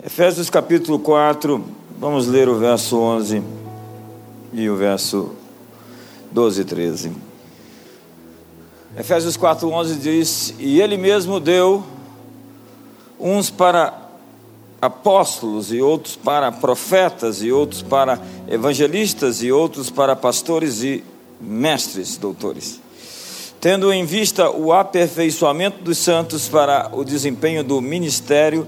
Efésios capítulo 4, vamos ler o verso 11 e o verso 12 e 13. Efésios 4, 11 diz: E Ele mesmo deu uns para apóstolos, e outros para profetas, e outros para evangelistas, e outros para pastores e mestres, doutores tendo em vista o aperfeiçoamento dos santos para o desempenho do ministério,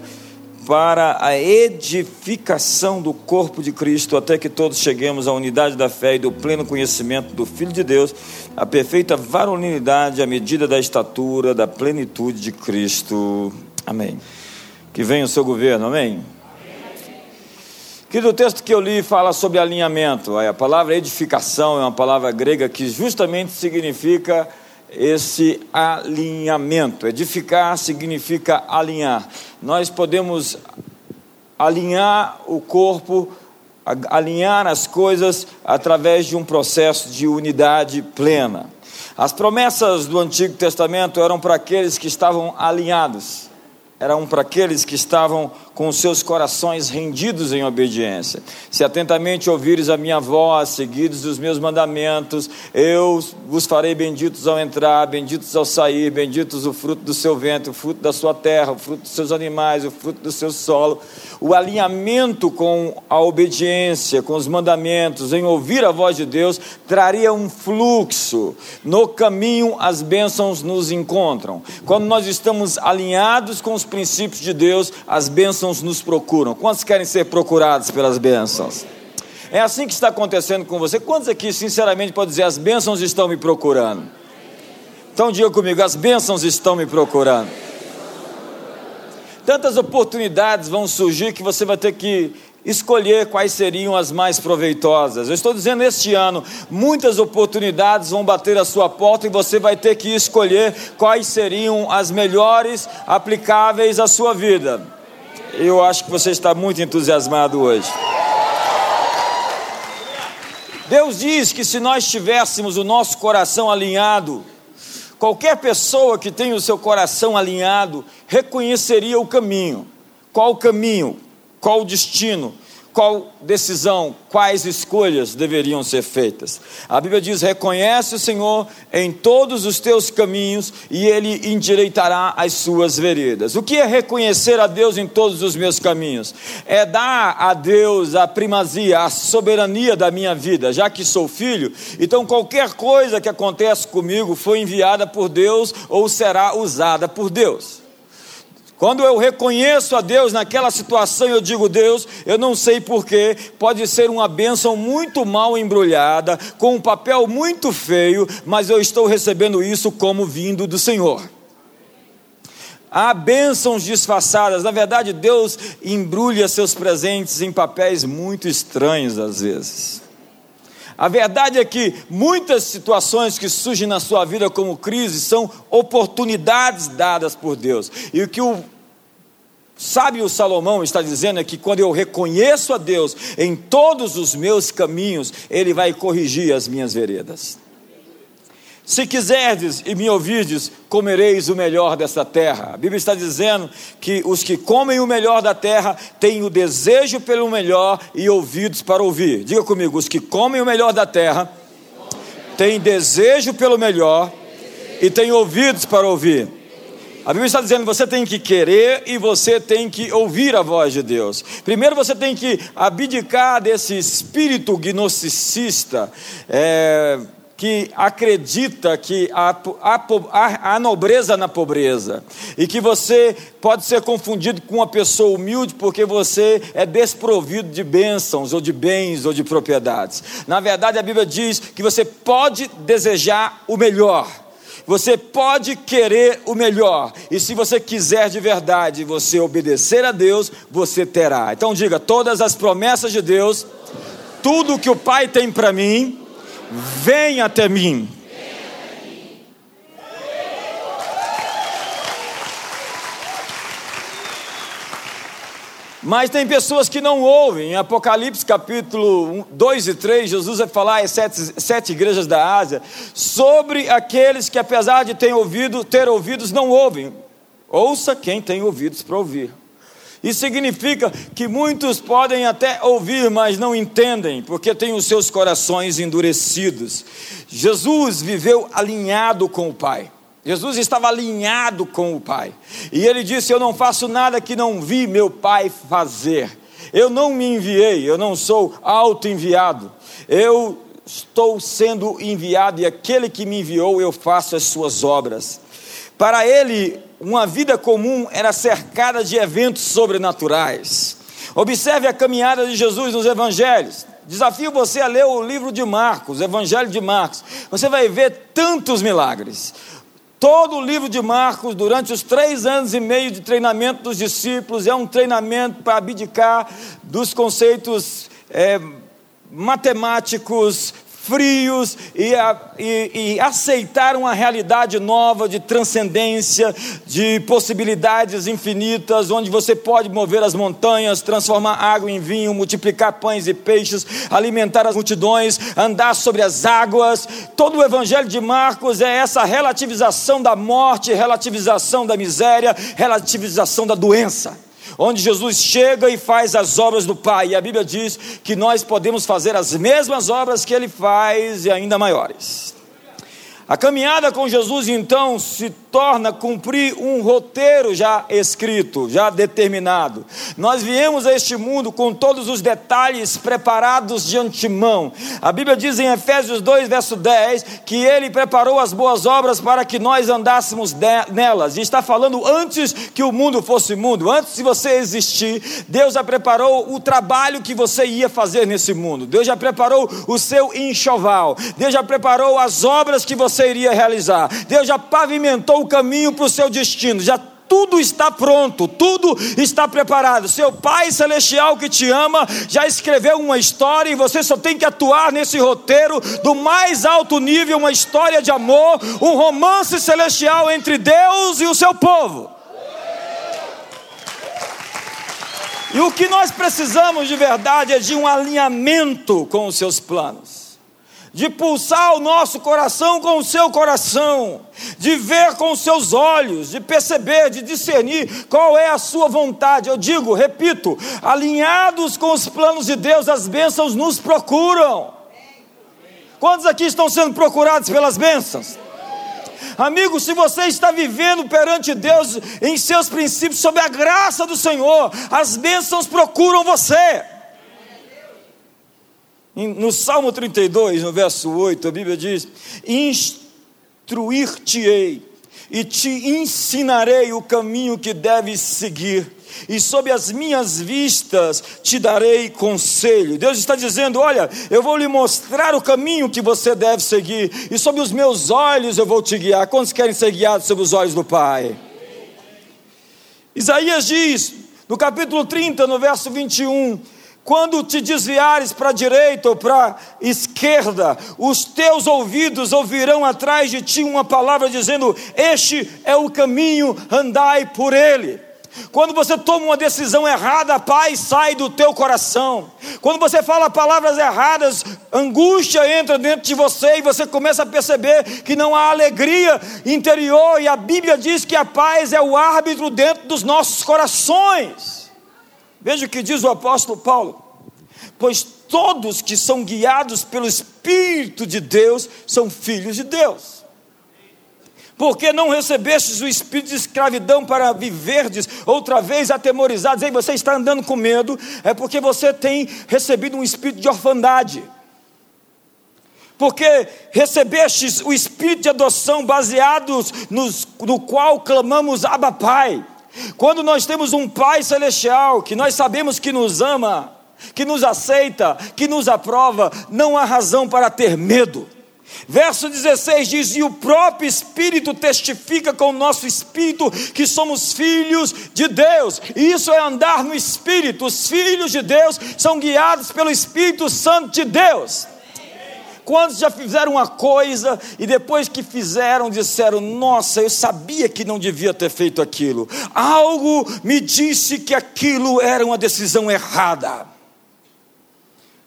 para a edificação do corpo de Cristo, até que todos cheguemos à unidade da fé e do pleno conhecimento do Filho de Deus, a perfeita varonilidade à medida da estatura, da plenitude de Cristo. Amém. Que venha o seu governo, amém. Que do texto que eu li fala sobre alinhamento. A palavra edificação é uma palavra grega que justamente significa esse alinhamento. Edificar significa alinhar. Nós podemos alinhar o corpo, alinhar as coisas através de um processo de unidade plena. As promessas do Antigo Testamento eram para aqueles que estavam alinhados, eram para aqueles que estavam com seus corações rendidos em obediência. Se atentamente ouvires a minha voz, seguidos os meus mandamentos, eu vos farei benditos ao entrar, benditos ao sair, benditos o fruto do seu ventre, o fruto da sua terra, o fruto dos seus animais, o fruto do seu solo. O alinhamento com a obediência, com os mandamentos, em ouvir a voz de Deus, traria um fluxo. No caminho, as bênçãos nos encontram. Quando nós estamos alinhados com os princípios de Deus, as bênçãos bênçãos nos procuram? Quantos querem ser procurados pelas bênçãos? É assim que está acontecendo com você? Quantos aqui, sinceramente, podem dizer: as bênçãos estão me procurando? Então diga comigo: as bênçãos estão me procurando. Tantas oportunidades vão surgir que você vai ter que escolher quais seriam as mais proveitosas. Eu estou dizendo este ano, muitas oportunidades vão bater a sua porta e você vai ter que escolher quais seriam as melhores aplicáveis à sua vida. Eu acho que você está muito entusiasmado hoje. Deus diz que se nós tivéssemos o nosso coração alinhado, qualquer pessoa que tenha o seu coração alinhado reconheceria o caminho. Qual o caminho? Qual o destino? Qual decisão, quais escolhas deveriam ser feitas. A Bíblia diz: reconhece o Senhor em todos os teus caminhos e Ele endireitará as suas veredas. O que é reconhecer a Deus em todos os meus caminhos? É dar a Deus a primazia, a soberania da minha vida, já que sou filho, então qualquer coisa que acontece comigo foi enviada por Deus ou será usada por Deus. Quando eu reconheço a Deus naquela situação, eu digo, Deus, eu não sei porquê, pode ser uma bênção muito mal embrulhada, com um papel muito feio, mas eu estou recebendo isso como vindo do Senhor. Há bênçãos disfarçadas, na verdade, Deus embrulha seus presentes em papéis muito estranhos às vezes. A verdade é que muitas situações que surgem na sua vida como crise são oportunidades dadas por Deus. E o que o sábio Salomão está dizendo é que quando eu reconheço a Deus em todos os meus caminhos, Ele vai corrigir as minhas veredas. Se quiserdes e me ouvirdes, comereis o melhor desta terra. A Bíblia está dizendo que os que comem o melhor da terra têm o desejo pelo melhor e ouvidos para ouvir. Diga comigo: os que comem o melhor da terra têm desejo pelo melhor e têm ouvidos para ouvir. A Bíblia está dizendo você tem que querer e você tem que ouvir a voz de Deus. Primeiro você tem que abdicar desse espírito gnosticista. É, que acredita que há, nobreza na pobreza e que você pode ser confundido com uma pessoa humilde porque você é desprovido de bênçãos ou de bens ou de propriedades. Na verdade, a Bíblia diz que você pode desejar o melhor. Você pode querer o melhor, e se você quiser de verdade, você obedecer a Deus, você terá. Então diga: todas as promessas de Deus, tudo que o Pai tem para mim, Vem até mim. Mas tem pessoas que não ouvem. Em Apocalipse capítulo 2 e 3, Jesus vai falar às sete, sete igrejas da Ásia sobre aqueles que, apesar de ter ouvido, ter ouvidos, não ouvem. Ouça quem tem ouvidos para ouvir. Isso significa que muitos podem até ouvir, mas não entendem, porque têm os seus corações endurecidos. Jesus viveu alinhado com o Pai. Jesus estava alinhado com o Pai. E ele disse: Eu não faço nada que não vi meu Pai fazer. Eu não me enviei, eu não sou auto-enviado. Eu estou sendo enviado e aquele que me enviou, eu faço as suas obras. Para ele, uma vida comum era cercada de eventos sobrenaturais. Observe a caminhada de Jesus nos evangelhos. Desafio você a ler o livro de Marcos, o Evangelho de Marcos. Você vai ver tantos milagres. Todo o livro de Marcos, durante os três anos e meio de treinamento dos discípulos, é um treinamento para abdicar dos conceitos é, matemáticos, frios e, e, e aceitar uma realidade nova de transcendência, de possibilidades infinitas, onde você pode mover as montanhas, transformar água em vinho, multiplicar pães e peixes, alimentar as multidões, andar sobre as águas. Todo o Evangelho de Marcos é essa relativização da morte, relativização da miséria, relativização da doença onde Jesus chega e faz as obras do Pai, e a Bíblia diz que nós podemos fazer as mesmas obras que ele faz e ainda maiores. A caminhada com Jesus então se torna cumprir um roteiro já escrito, já determinado. Nós viemos a este mundo com todos os detalhes preparados de antemão. A Bíblia diz em Efésios 2, verso 10, que ele preparou as boas obras para que nós andássemos nelas. E está falando antes que o mundo fosse mundo, antes de você existir, Deus já preparou o trabalho que você ia fazer nesse mundo. Deus já preparou o seu enxoval. Deus já preparou as obras que você iria realizar. Deus já pavimentou o caminho para o seu destino, já tudo está pronto, tudo está preparado. Seu Pai Celestial que te ama já escreveu uma história e você só tem que atuar nesse roteiro do mais alto nível uma história de amor, um romance celestial entre Deus e o seu povo. E o que nós precisamos de verdade é de um alinhamento com os seus planos de pulsar o nosso coração com o seu coração, de ver com os seus olhos, de perceber, de discernir qual é a sua vontade. Eu digo, repito, alinhados com os planos de Deus, as bênçãos nos procuram. Quantos aqui estão sendo procurados pelas bênçãos? Amigo, se você está vivendo perante Deus em seus princípios, sob a graça do Senhor, as bênçãos procuram você. No Salmo 32, no verso 8, a Bíblia diz: Instruir-te-ei e te ensinarei o caminho que deves seguir, e sob as minhas vistas te darei conselho. Deus está dizendo: Olha, eu vou lhe mostrar o caminho que você deve seguir, e sob os meus olhos eu vou te guiar. Quantos querem ser guiados sob os olhos do Pai? Isaías diz, no capítulo 30, no verso 21, quando te desviares para a direita ou para a esquerda, os teus ouvidos ouvirão atrás de ti uma palavra dizendo: Este é o caminho, andai por ele. Quando você toma uma decisão errada, a paz sai do teu coração. Quando você fala palavras erradas, angústia entra dentro de você e você começa a perceber que não há alegria interior. E a Bíblia diz que a paz é o árbitro dentro dos nossos corações. Veja o que diz o apóstolo Paulo: pois todos que são guiados pelo Espírito de Deus são filhos de Deus. Porque não recebestes o espírito de escravidão para viverdes outra vez atemorizados? Ei, você está andando com medo, é porque você tem recebido um espírito de orfandade porque recebestes o espírito de adoção baseados nos, no qual clamamos Abba Pai. Quando nós temos um Pai celestial que nós sabemos que nos ama, que nos aceita, que nos aprova, não há razão para ter medo. Verso 16 diz: E o próprio Espírito testifica com o nosso espírito que somos filhos de Deus. E isso é andar no Espírito. Os filhos de Deus são guiados pelo Espírito Santo de Deus. Quantos já fizeram uma coisa e depois que fizeram disseram: Nossa, eu sabia que não devia ter feito aquilo. Algo me disse que aquilo era uma decisão errada.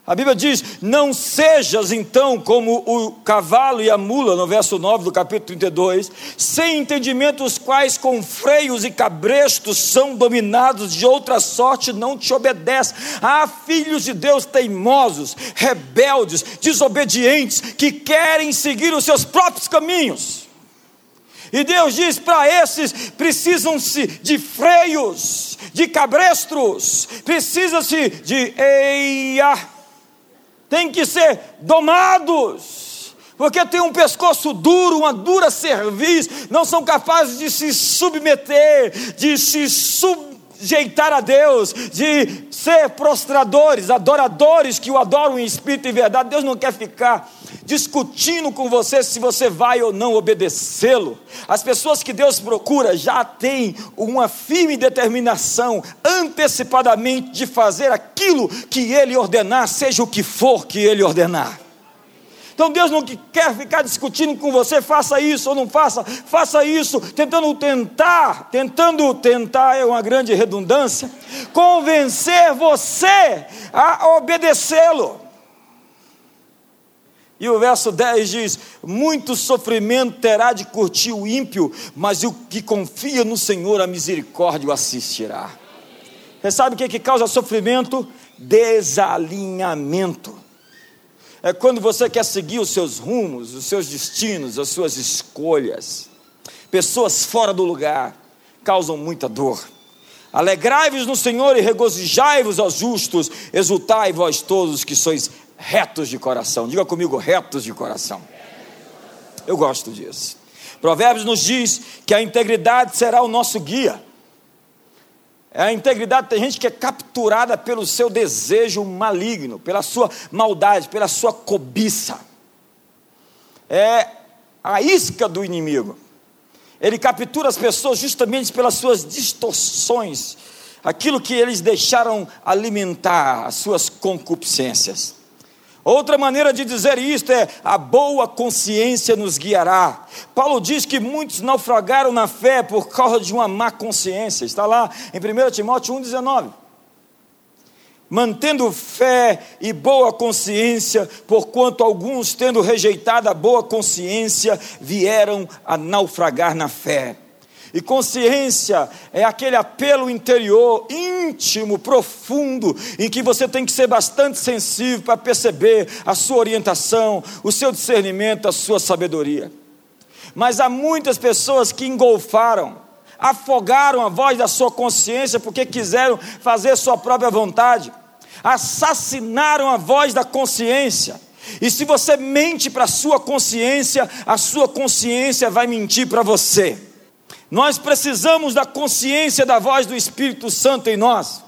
A Bíblia diz: Não sejas então como o cavalo e a mula, no verso 9 do capítulo 32, sem entendimento, os quais com freios e cabrestos são dominados, de outra sorte não te obedece. Há filhos de Deus teimosos, rebeldes, desobedientes, que querem seguir os seus próprios caminhos. E Deus diz para esses: precisam-se de freios, de cabrestos, precisa-se de eia têm que ser domados, porque tem um pescoço duro, uma dura cerviz, não são capazes de se submeter, de se sujeitar a Deus, de ser prostradores, adoradores que o adoram em espírito e verdade. Deus não quer ficar discutindo com você se você vai ou não obedecê-lo. As pessoas que Deus procura já têm uma firme determinação antecipadamente de fazer aquilo que Ele ordenar, seja o que for que Ele ordenar. Então Deus não quer ficar discutindo com você, faça isso ou não faça, faça isso, tentando tentar, tentando tentar é uma grande redundância, convencer você a obedecê-lo. E o verso 10 diz: Muito sofrimento terá de curtir o ímpio, mas o que confia no Senhor, a misericórdia o assistirá. Você sabe o que, que causa sofrimento? Desalinhamento. É quando você quer seguir os seus rumos, os seus destinos, as suas escolhas. Pessoas fora do lugar causam muita dor. Alegrai-vos no Senhor e regozijai-vos aos justos, exultai vós todos que sois retos de coração. Diga comigo, retos de coração. Eu gosto disso. Provérbios nos diz que a integridade será o nosso guia. A integridade tem gente que é capturada pelo seu desejo maligno, pela sua maldade, pela sua cobiça. É a isca do inimigo. Ele captura as pessoas justamente pelas suas distorções, aquilo que eles deixaram alimentar, as suas concupiscências. Outra maneira de dizer isto é: a boa consciência nos guiará. Paulo diz que muitos naufragaram na fé por causa de uma má consciência. Está lá em 1 Timóteo 1,19. Mantendo fé e boa consciência, porquanto alguns, tendo rejeitado a boa consciência, vieram a naufragar na fé. E consciência é aquele apelo interior, íntimo, profundo, em que você tem que ser bastante sensível para perceber a sua orientação, o seu discernimento, a sua sabedoria. Mas há muitas pessoas que engolfaram, afogaram a voz da sua consciência porque quiseram fazer sua própria vontade, assassinaram a voz da consciência. E se você mente para a sua consciência, a sua consciência vai mentir para você. Nós precisamos da consciência da voz do Espírito Santo em nós,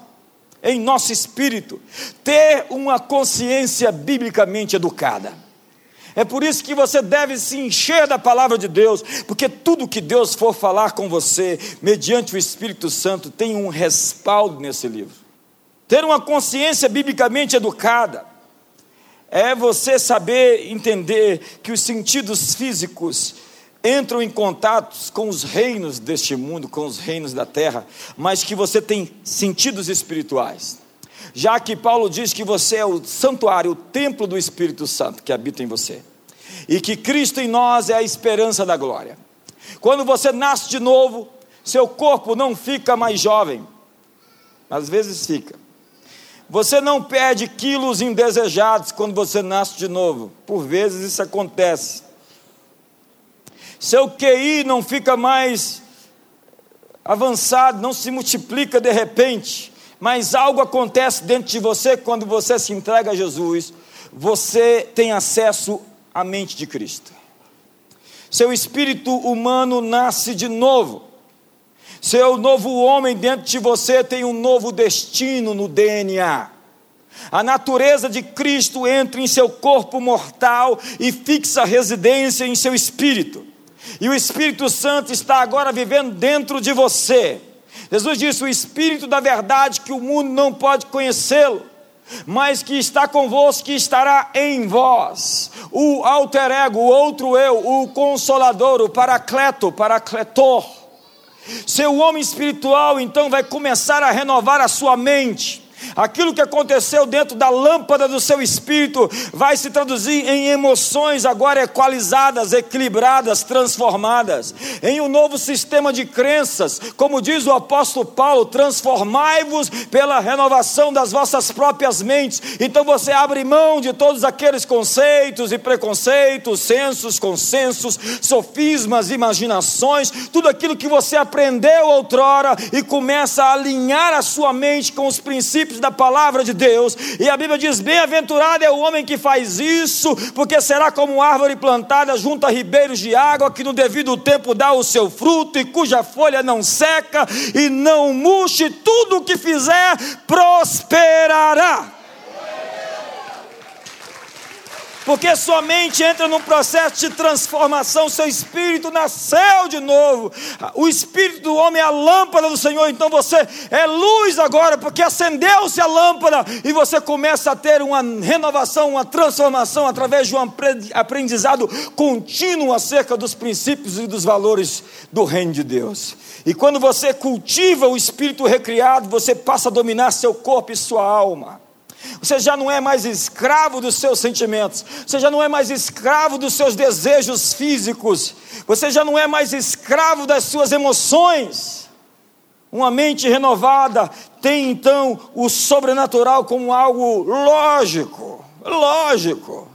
em nosso espírito, ter uma consciência biblicamente educada. É por isso que você deve se encher da palavra de Deus, porque tudo que Deus for falar com você, mediante o Espírito Santo, tem um respaldo nesse livro. Ter uma consciência biblicamente educada é você saber entender que os sentidos físicos entram em contatos com os reinos deste mundo, com os reinos da terra, mas que você tem sentidos espirituais. Já que Paulo diz que você é o santuário, o templo do Espírito Santo que habita em você, e que Cristo em nós é a esperança da glória. Quando você nasce de novo, seu corpo não fica mais jovem, às vezes fica. Você não perde quilos indesejados quando você nasce de novo, por vezes isso acontece seu QI não fica mais avançado, não se multiplica de repente, mas algo acontece dentro de você quando você se entrega a Jesus, você tem acesso à mente de Cristo. Seu espírito humano nasce de novo. Seu novo homem dentro de você tem um novo destino no DNA. A natureza de Cristo entra em seu corpo mortal e fixa residência em seu espírito e o Espírito Santo está agora vivendo dentro de você. Jesus disse: O Espírito da verdade, que o mundo não pode conhecê-lo, mas que está convosco, que estará em vós. O alter ego, o outro eu, o consolador, o paracleto, paracletor. Seu homem espiritual então vai começar a renovar a sua mente Aquilo que aconteceu dentro da lâmpada do seu espírito vai se traduzir em emoções agora equalizadas, equilibradas, transformadas, em um novo sistema de crenças, como diz o apóstolo Paulo: transformai-vos pela renovação das vossas próprias mentes. Então você abre mão de todos aqueles conceitos e preconceitos, sensos, consensos, sofismas, imaginações, tudo aquilo que você aprendeu outrora e começa a alinhar a sua mente com os princípios da palavra de Deus. E a Bíblia diz: Bem-aventurado é o homem que faz isso, porque será como árvore plantada junto a ribeiros de água, que no devido tempo dá o seu fruto e cuja folha não seca e não murche, tudo o que fizer prosperará. Porque sua mente entra num processo de transformação, seu espírito nasceu de novo. O espírito do homem é a lâmpada do Senhor, então você é luz agora, porque acendeu-se a lâmpada e você começa a ter uma renovação, uma transformação através de um aprendizado contínuo acerca dos princípios e dos valores do reino de Deus. E quando você cultiva o espírito recriado, você passa a dominar seu corpo e sua alma. Você já não é mais escravo dos seus sentimentos, você já não é mais escravo dos seus desejos físicos, você já não é mais escravo das suas emoções. Uma mente renovada tem então o sobrenatural como algo lógico, lógico,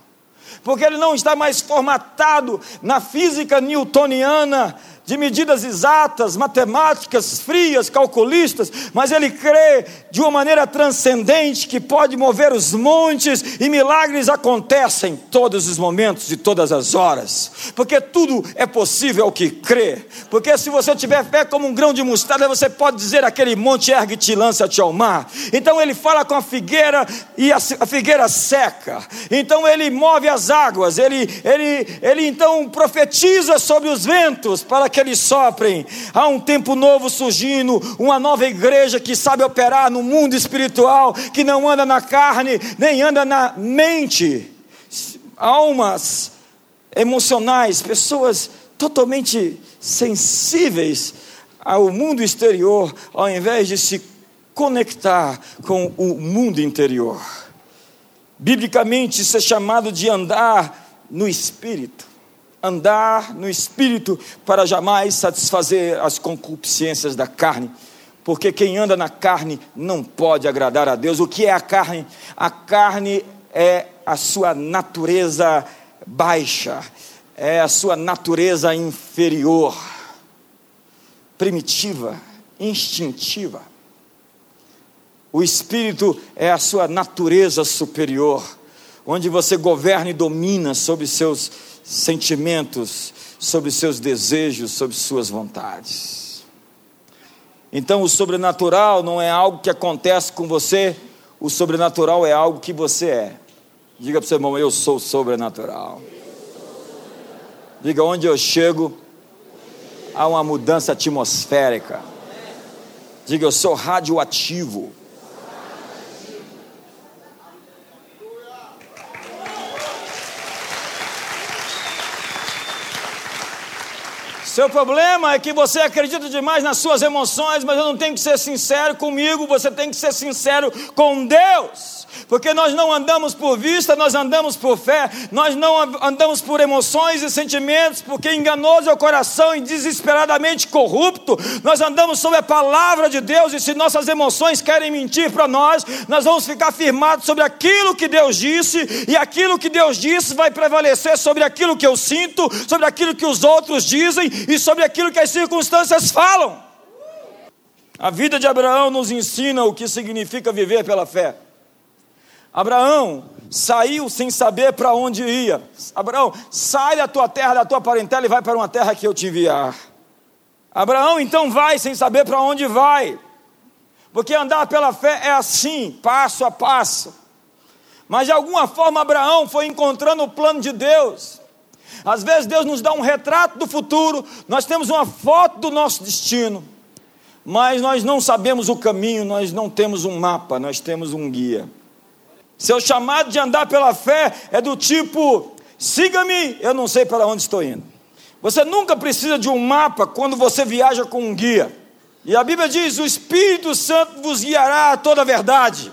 porque ele não está mais formatado na física newtoniana de medidas exatas, matemáticas frias, calculistas, mas ele crê de uma maneira transcendente que pode mover os montes e milagres acontecem todos os momentos e todas as horas, porque tudo é possível ao que crê. Porque se você tiver fé como um grão de mostarda, você pode dizer aquele monte ergue-te lança-te ao mar. Então ele fala com a figueira e a, figueira seca. Então ele move as águas, ele, ele, ele então profetiza sobre os ventos para que eles soprem. Há um tempo novo surgindo, uma nova igreja que sabe operar no mundo espiritual, que não anda na carne, nem anda na mente. Almas emocionais, pessoas totalmente sensíveis ao mundo exterior, ao invés de se conectar com o mundo interior. Biblicamente, isso é chamado de andar no espírito andar no espírito para jamais satisfazer as concupiscências da carne. Porque quem anda na carne não pode agradar a Deus. O que é a carne? A carne é a sua natureza baixa, é a sua natureza inferior, primitiva, instintiva. O espírito é a sua natureza superior, onde você governa e domina sobre seus sentimentos, sobre seus desejos, sobre suas vontades. Então, o sobrenatural não é algo que acontece com você, o sobrenatural é algo que você é. Diga para o seu irmão: Eu sou sobrenatural. Diga onde eu chego, há uma mudança atmosférica. Diga eu sou radioativo. Seu problema é que você acredita demais nas suas emoções, mas eu não tenho que ser sincero comigo, você tem que ser sincero com Deus porque nós não andamos por vista, nós andamos por fé, nós não andamos por emoções e sentimentos, porque enganoso é o coração e desesperadamente corrupto, nós andamos sobre a palavra de Deus, e se nossas emoções querem mentir para nós, nós vamos ficar firmados sobre aquilo que Deus disse, e aquilo que Deus disse vai prevalecer sobre aquilo que eu sinto, sobre aquilo que os outros dizem e sobre aquilo que as circunstâncias falam. A vida de Abraão nos ensina o que significa viver pela fé. Abraão saiu sem saber para onde ia. Abraão, sai da tua terra, da tua parentela e vai para uma terra que eu te enviar. Abraão então vai sem saber para onde vai. Porque andar pela fé é assim, passo a passo. Mas de alguma forma Abraão foi encontrando o plano de Deus. Às vezes Deus nos dá um retrato do futuro, nós temos uma foto do nosso destino, mas nós não sabemos o caminho, nós não temos um mapa, nós temos um guia. Seu chamado de andar pela fé é do tipo: siga-me, eu não sei para onde estou indo. Você nunca precisa de um mapa quando você viaja com um guia. E a Bíblia diz: o Espírito Santo vos guiará a toda a verdade.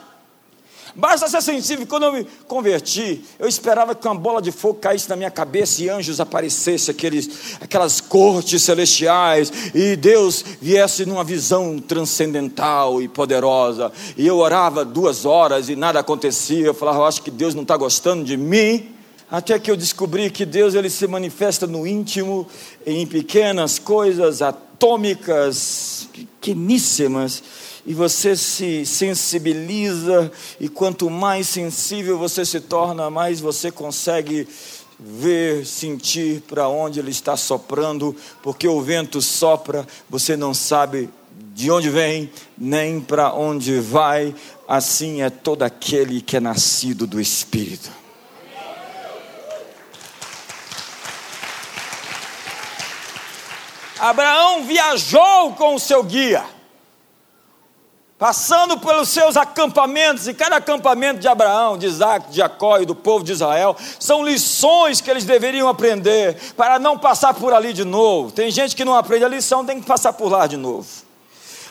Basta ser sensível. Quando eu me converti, eu esperava que uma bola de fogo caísse na minha cabeça e anjos aparecessem, aqueles, aquelas cortes celestiais, e Deus viesse numa visão transcendental e poderosa. E eu orava duas horas e nada acontecia. Eu falava, eu acho que Deus não está gostando de mim. Até que eu descobri que Deus ele se manifesta no íntimo, em pequenas coisas atômicas, pequeníssimas, e você se sensibiliza, e quanto mais sensível você se torna, mais você consegue ver, sentir para onde ele está soprando, porque o vento sopra, você não sabe de onde vem, nem para onde vai, assim é todo aquele que é nascido do Espírito. Abraão viajou com o seu guia, passando pelos seus acampamentos, e cada acampamento de Abraão, de Isaac, de Jacó e do povo de Israel, são lições que eles deveriam aprender para não passar por ali de novo. Tem gente que não aprende a lição, tem que passar por lá de novo.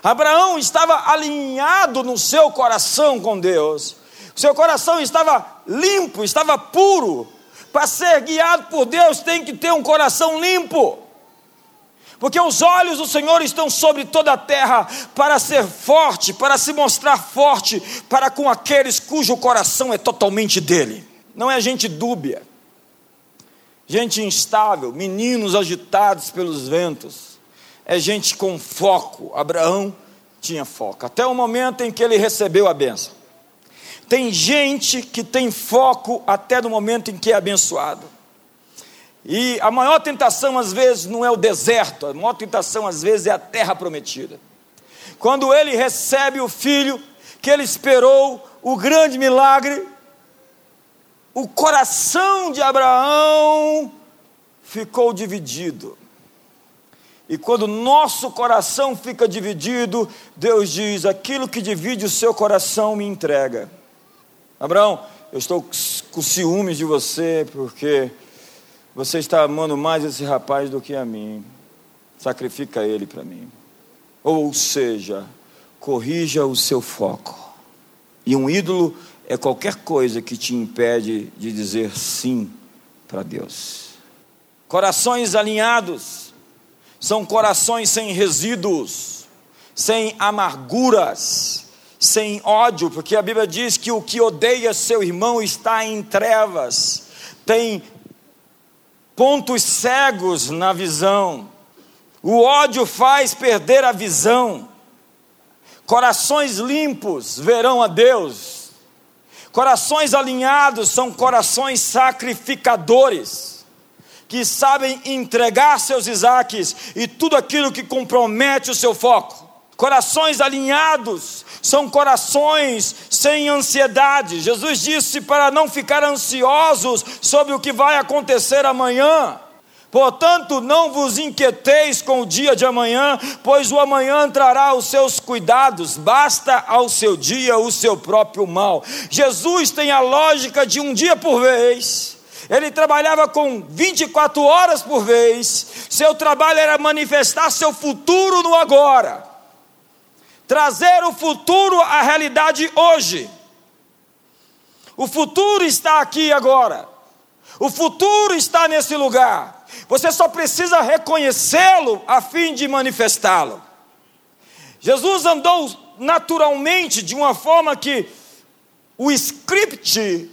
Abraão estava alinhado no seu coração com Deus, seu coração estava limpo, estava puro. Para ser guiado por Deus, tem que ter um coração limpo. Porque os olhos do Senhor estão sobre toda a terra para ser forte, para se mostrar forte para com aqueles cujo coração é totalmente dele. Não é gente dúbia, gente instável, meninos agitados pelos ventos. É gente com foco. Abraão tinha foco, até o momento em que ele recebeu a benção. Tem gente que tem foco até no momento em que é abençoado. E a maior tentação às vezes não é o deserto, a maior tentação às vezes é a terra prometida. Quando ele recebe o filho que ele esperou, o grande milagre, o coração de Abraão ficou dividido. E quando nosso coração fica dividido, Deus diz: aquilo que divide o seu coração me entrega. Abraão, eu estou com ciúmes de você, porque você está amando mais esse rapaz do que a mim. Sacrifica ele para mim. Ou seja, corrija o seu foco. E um ídolo é qualquer coisa que te impede de dizer sim para Deus. Corações alinhados são corações sem resíduos, sem amarguras, sem ódio, porque a Bíblia diz que o que odeia seu irmão está em trevas, tem pontos cegos na visão. O ódio faz perder a visão. Corações limpos verão a Deus. Corações alinhados são corações sacrificadores, que sabem entregar seus Isaques e tudo aquilo que compromete o seu foco. Corações alinhados são corações sem ansiedade. Jesus disse para não ficar ansiosos sobre o que vai acontecer amanhã. Portanto, não vos inquieteis com o dia de amanhã, pois o amanhã trará os seus cuidados, basta ao seu dia o seu próprio mal. Jesus tem a lógica de um dia por vez. Ele trabalhava com 24 horas por vez. Seu trabalho era manifestar seu futuro no agora trazer o futuro à realidade hoje. O futuro está aqui agora. O futuro está nesse lugar. Você só precisa reconhecê-lo a fim de manifestá-lo. Jesus andou naturalmente de uma forma que o script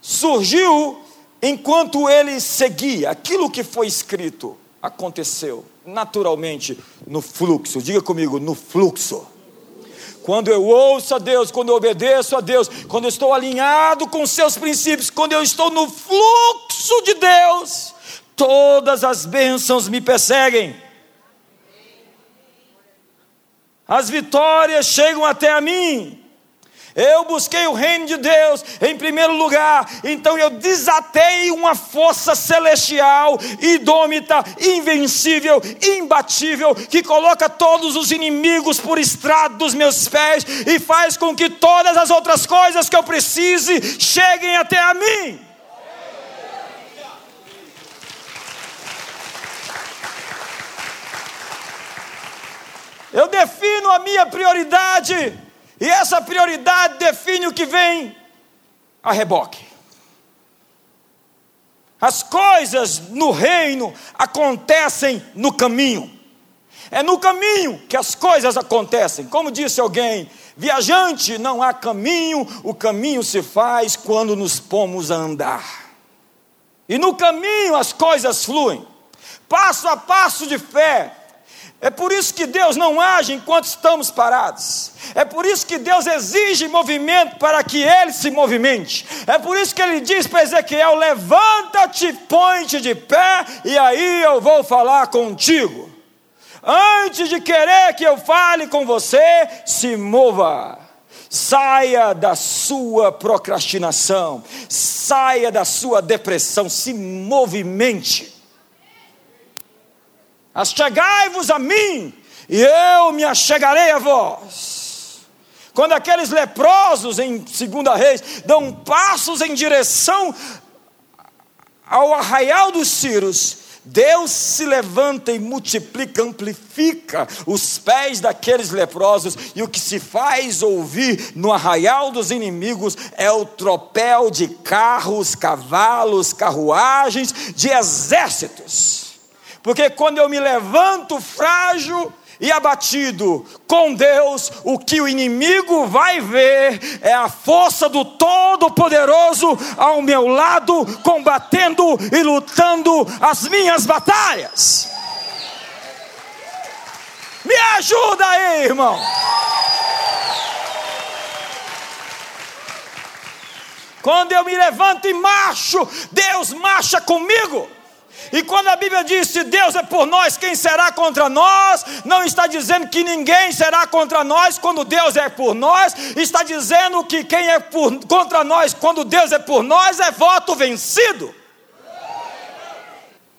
surgiu enquanto ele seguia. Aquilo que foi escrito aconteceu naturalmente no fluxo. Diga comigo, no fluxo. Quando eu ouço a Deus, quando eu obedeço a Deus, quando eu estou alinhado com seus princípios, quando eu estou no fluxo de Deus, todas as bênçãos me perseguem. As vitórias chegam até a mim. Eu busquei o reino de Deus em primeiro lugar, então eu desatei uma força celestial, idômita, invencível, imbatível, que coloca todos os inimigos por estrado dos meus pés e faz com que todas as outras coisas que eu precise cheguem até a mim. Eu defino a minha prioridade e essa prioridade define o que vem a reboque. As coisas no reino acontecem no caminho. É no caminho que as coisas acontecem. Como disse alguém, viajante não há caminho, o caminho se faz quando nos pomos a andar. E no caminho as coisas fluem, passo a passo de fé, é por isso que Deus não age enquanto estamos parados. É por isso que Deus exige movimento para que ele se movimente. É por isso que ele diz para Ezequiel: levanta-te, põe-te de pé, e aí eu vou falar contigo. Antes de querer que eu fale com você, se mova. Saia da sua procrastinação, saia da sua depressão, se movimente. Achegai-vos a mim, e eu me achegarei a vós. Quando aqueles leprosos em Segunda Reis dão passos em direção ao arraial dos Círios, Deus se levanta e multiplica, amplifica os pés daqueles leprosos, e o que se faz ouvir no arraial dos inimigos é o tropel de carros, cavalos, carruagens, de exércitos. Porque quando eu me levanto frágil e abatido com Deus, o que o inimigo vai ver é a força do Todo-Poderoso ao meu lado, combatendo e lutando as minhas batalhas. Me ajuda aí, irmão. Quando eu me levanto e marcho, Deus marcha comigo. E quando a Bíblia diz: se Deus é por nós, quem será contra nós? Não está dizendo que ninguém será contra nós quando Deus é por nós, está dizendo que quem é por, contra nós quando Deus é por nós é voto vencido.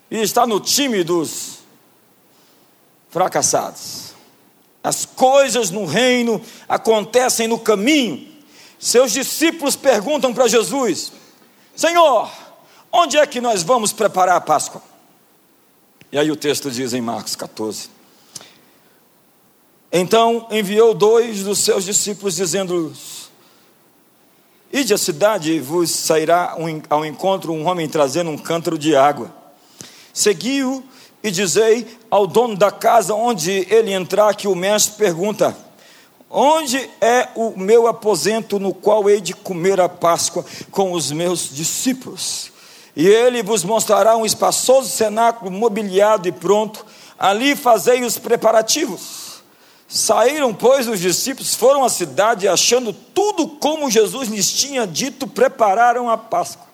E está no time dos fracassados. As coisas no reino acontecem no caminho. Seus discípulos perguntam para Jesus: Senhor, Onde é que nós vamos preparar a Páscoa? E aí o texto diz em Marcos 14: Então enviou dois dos seus discípulos, dizendo-lhes: Ide à cidade e vos sairá ao encontro um homem trazendo um cântaro de água. Segui-o e dizei ao dono da casa onde ele entrar que o mestre pergunta: Onde é o meu aposento no qual hei de comer a Páscoa com os meus discípulos? E ele vos mostrará um espaçoso cenáculo mobiliado e pronto, ali fazei os preparativos. Saíram, pois, os discípulos, foram à cidade, achando tudo como Jesus lhes tinha dito, prepararam a Páscoa.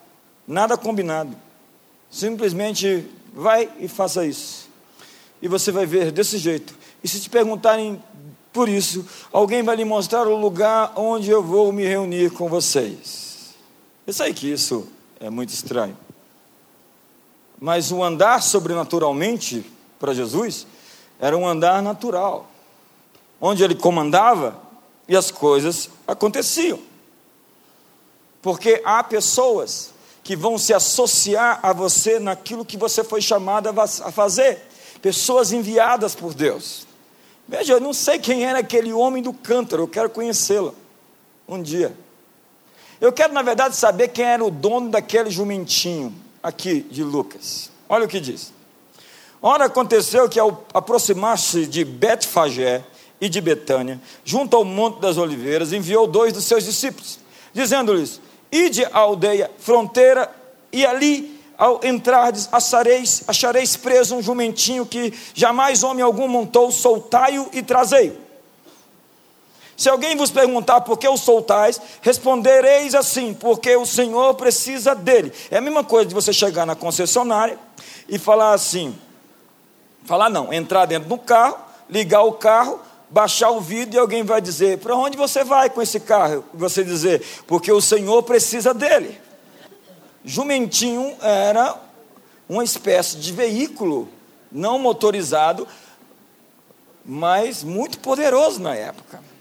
Nada combinado. Simplesmente vai e faça isso. E você vai ver desse jeito. E se te perguntarem por isso, alguém vai lhe mostrar o lugar onde eu vou me reunir com vocês. Eu sei que isso é muito estranho. Mas o andar sobrenaturalmente para Jesus era um andar natural, onde ele comandava e as coisas aconteciam. Porque há pessoas que vão se associar a você naquilo que você foi chamado a fazer, pessoas enviadas por Deus. Veja, eu não sei quem era aquele homem do cântaro, eu quero conhecê-lo um dia. Eu quero, na verdade, saber quem era o dono daquele jumentinho aqui de Lucas. Olha o que diz. Ora, aconteceu que ao aproximar-se de Betfagé e de Betânia, junto ao Monte das Oliveiras, enviou dois dos seus discípulos, dizendo-lhes: Ide à aldeia, fronteira, e ali, ao entrardes, achareis, achareis preso um jumentinho que jamais homem algum montou, soltai-o e trazei-o. Se alguém vos perguntar por que o soltais, respondereis assim: porque o Senhor precisa dele. É a mesma coisa de você chegar na concessionária e falar assim: falar não, entrar dentro do carro, ligar o carro, baixar o vidro e alguém vai dizer: para onde você vai com esse carro? E você dizer: porque o Senhor precisa dele. Jumentinho era uma espécie de veículo não motorizado, mas muito poderoso na época.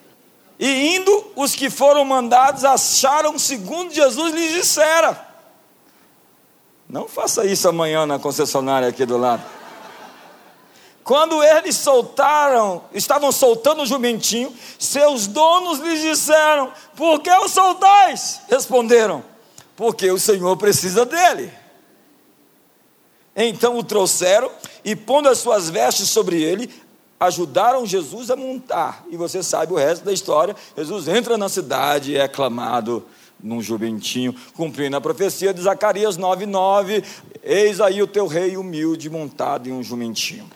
E indo, os que foram mandados acharam segundo Jesus lhes dissera. Não faça isso amanhã na concessionária aqui do lado. Quando eles soltaram, estavam soltando o jumentinho, seus donos lhes disseram: Por que o soltais? Responderam: porque o Senhor precisa dele. Então o trouxeram e, pondo as suas vestes sobre ele, ajudaram Jesus a montar. E você sabe o resto da história. Jesus entra na cidade e é aclamado num jumentinho, cumprindo a profecia de Zacarias 9,9: Eis aí o teu rei humilde montado em um jumentinho.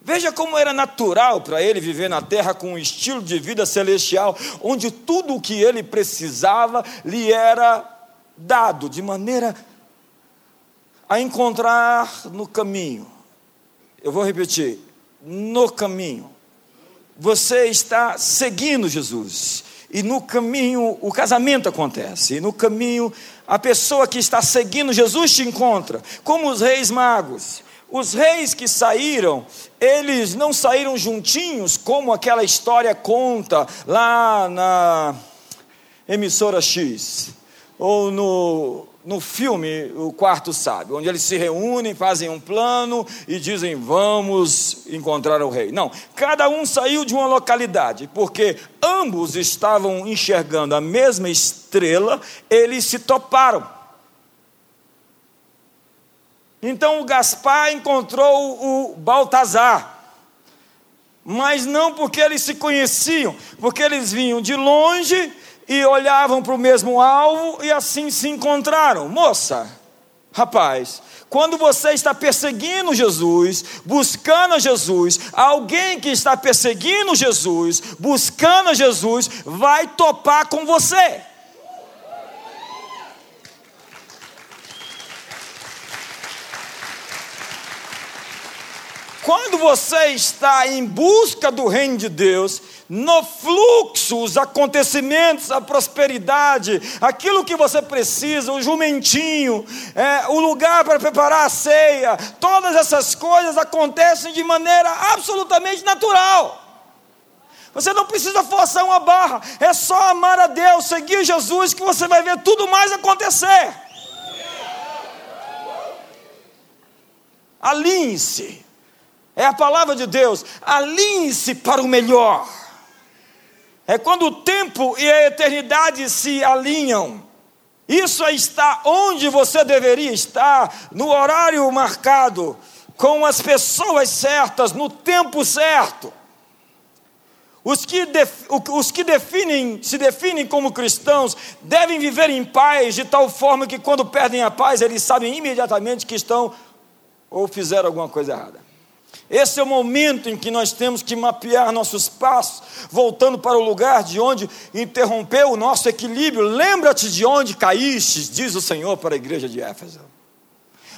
Veja como era natural para ele viver na terra com um estilo de vida celestial, onde tudo o que ele precisava lhe era dado de maneira a encontrar no caminho. Eu vou repetir: no caminho. Você está seguindo Jesus. E no caminho o casamento acontece. E no caminho a pessoa que está seguindo Jesus te encontra. Como os reis magos. Os reis que saíram, eles não saíram juntinhos, como aquela história conta lá na emissora X, ou no no filme O Quarto Sábio, onde eles se reúnem, fazem um plano e dizem: Vamos encontrar o rei. Não, cada um saiu de uma localidade, porque ambos estavam enxergando a mesma estrela, eles se toparam. Então o Gaspar encontrou o Baltazar, mas não porque eles se conheciam, porque eles vinham de longe e olhavam para o mesmo alvo e assim se encontraram. Moça, rapaz, quando você está perseguindo Jesus, buscando Jesus, alguém que está perseguindo Jesus, buscando Jesus, vai topar com você. Quando você está em busca do reino de Deus, no fluxo, os acontecimentos, a prosperidade, aquilo que você precisa, o jumentinho, é, o lugar para preparar a ceia, todas essas coisas acontecem de maneira absolutamente natural. Você não precisa forçar uma barra, é só amar a Deus, seguir Jesus, que você vai ver tudo mais acontecer. Alinhe-se, é a palavra de Deus, alinhe-se para o melhor. É quando o tempo e a eternidade se alinham. Isso está onde você deveria estar, no horário marcado, com as pessoas certas, no tempo certo. Os que, def, os que definem, se definem como cristãos devem viver em paz, de tal forma que quando perdem a paz, eles sabem imediatamente que estão ou fizeram alguma coisa errada. Esse é o momento em que nós temos que mapear nossos passos, voltando para o lugar de onde interrompeu o nosso equilíbrio. Lembra-te de onde caíste, diz o Senhor para a igreja de Éfeso.